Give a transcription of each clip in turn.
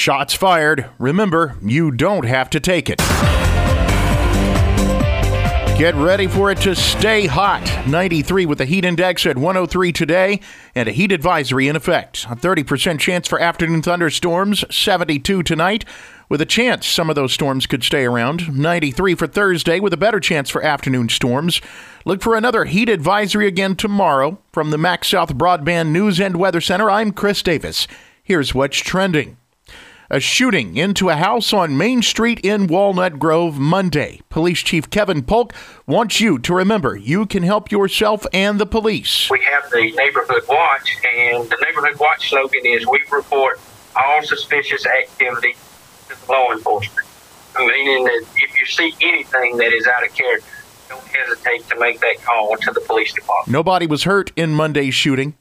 Shots fired. Remember, you don't have to take it. Get ready for it to stay hot. 93 with the heat index at 103 today and a heat advisory in effect. A 30% chance for afternoon thunderstorms, 72 tonight, with a chance some of those storms could stay around. 93 for Thursday with a better chance for afternoon storms. Look for another heat advisory again tomorrow. From the MaxxSouth Broadband News and Weather Center, I'm Chris Davis. Here's what's trending. A shooting into a house on Main Street in Walnut Grove Monday. Police Chief Kevin Polk wants you to remember you can help yourself and the police. We have the Neighborhood Watch, and the Neighborhood Watch slogan is We report all suspicious activity to law enforcement. Meaning that if you see anything that is out of character, don't hesitate to make that call to the police department. Nobody was hurt in Monday's shooting.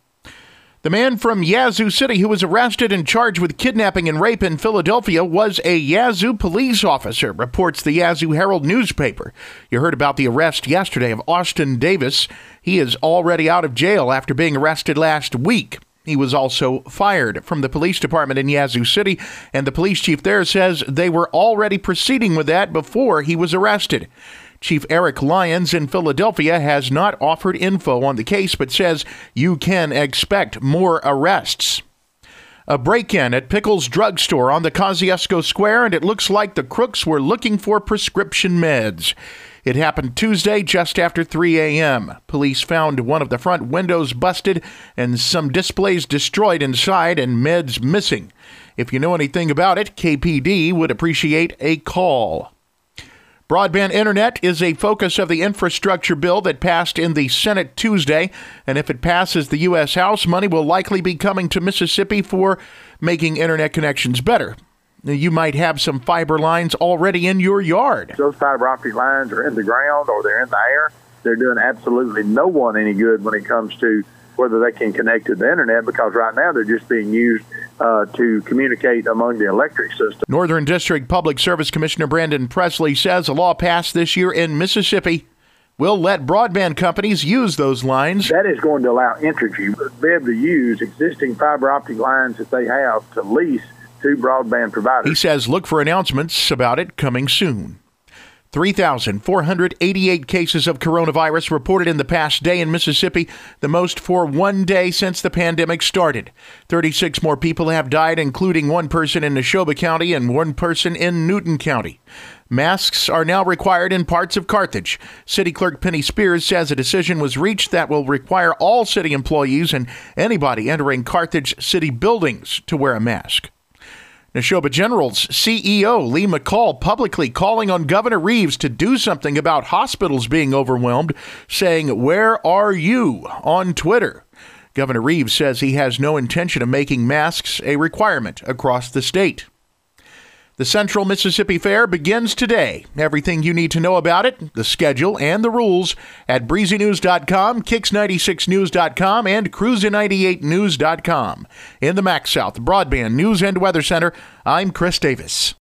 The man from Yazoo City who was arrested and charged with kidnapping and rape in Philadelphia was a Yazoo police officer, reports the Yazoo Herald newspaper. You heard about the arrest yesterday of Austin Davis. He is already out of jail after being arrested last week. He was also fired from the police department in Yazoo City, and the police chief there says they were already proceeding with that before he was arrested. Chief Eric Lyons in Philadelphia has not offered info on the case, but says you can expect more arrests. A break in at Pickles Drugstore on the Kosciusko Square, and it looks like the crooks were looking for prescription meds. It happened Tuesday just after 3 a.m. Police found one of the front windows busted and some displays destroyed inside and meds missing. If you know anything about it, KPD would appreciate a call. Broadband internet is a focus of the infrastructure bill that passed in the Senate Tuesday, and if it passes the U.S. House, money will likely be coming to Mississippi for making internet connections better. You might have some fiber lines already in your yard. Those fiber optic lines are in the ground or they're in the air. They're doing absolutely no one any good when it comes to whether they can connect to the internet because right now they're just being used uh, to communicate among the electric system. Northern District Public Service Commissioner Brandon Presley says a law passed this year in Mississippi will let broadband companies use those lines. That is going to allow Entergy to be able to use existing fiber optic lines that they have to lease to broadband providers. He says look for announcements about it coming soon. 3,488 cases of coronavirus reported in the past day in Mississippi, the most for one day since the pandemic started. 36 more people have died, including one person in Neshoba County and one person in Newton County. Masks are now required in parts of Carthage. City Clerk Penny Spears says a decision was reached that will require all city employees and anybody entering Carthage city buildings to wear a mask. Neshoba General's CEO Lee McCall publicly calling on Governor Reeves to do something about hospitals being overwhelmed, saying, Where are you? on Twitter. Governor Reeves says he has no intention of making masks a requirement across the state. The Central Mississippi Fair begins today. Everything you need to know about it, the schedule, and the rules at breezynews.com, kicks96news.com, and cruiser98news.com. In the MaxxSouth Broadband News and Weather Center, I'm Chris Davis.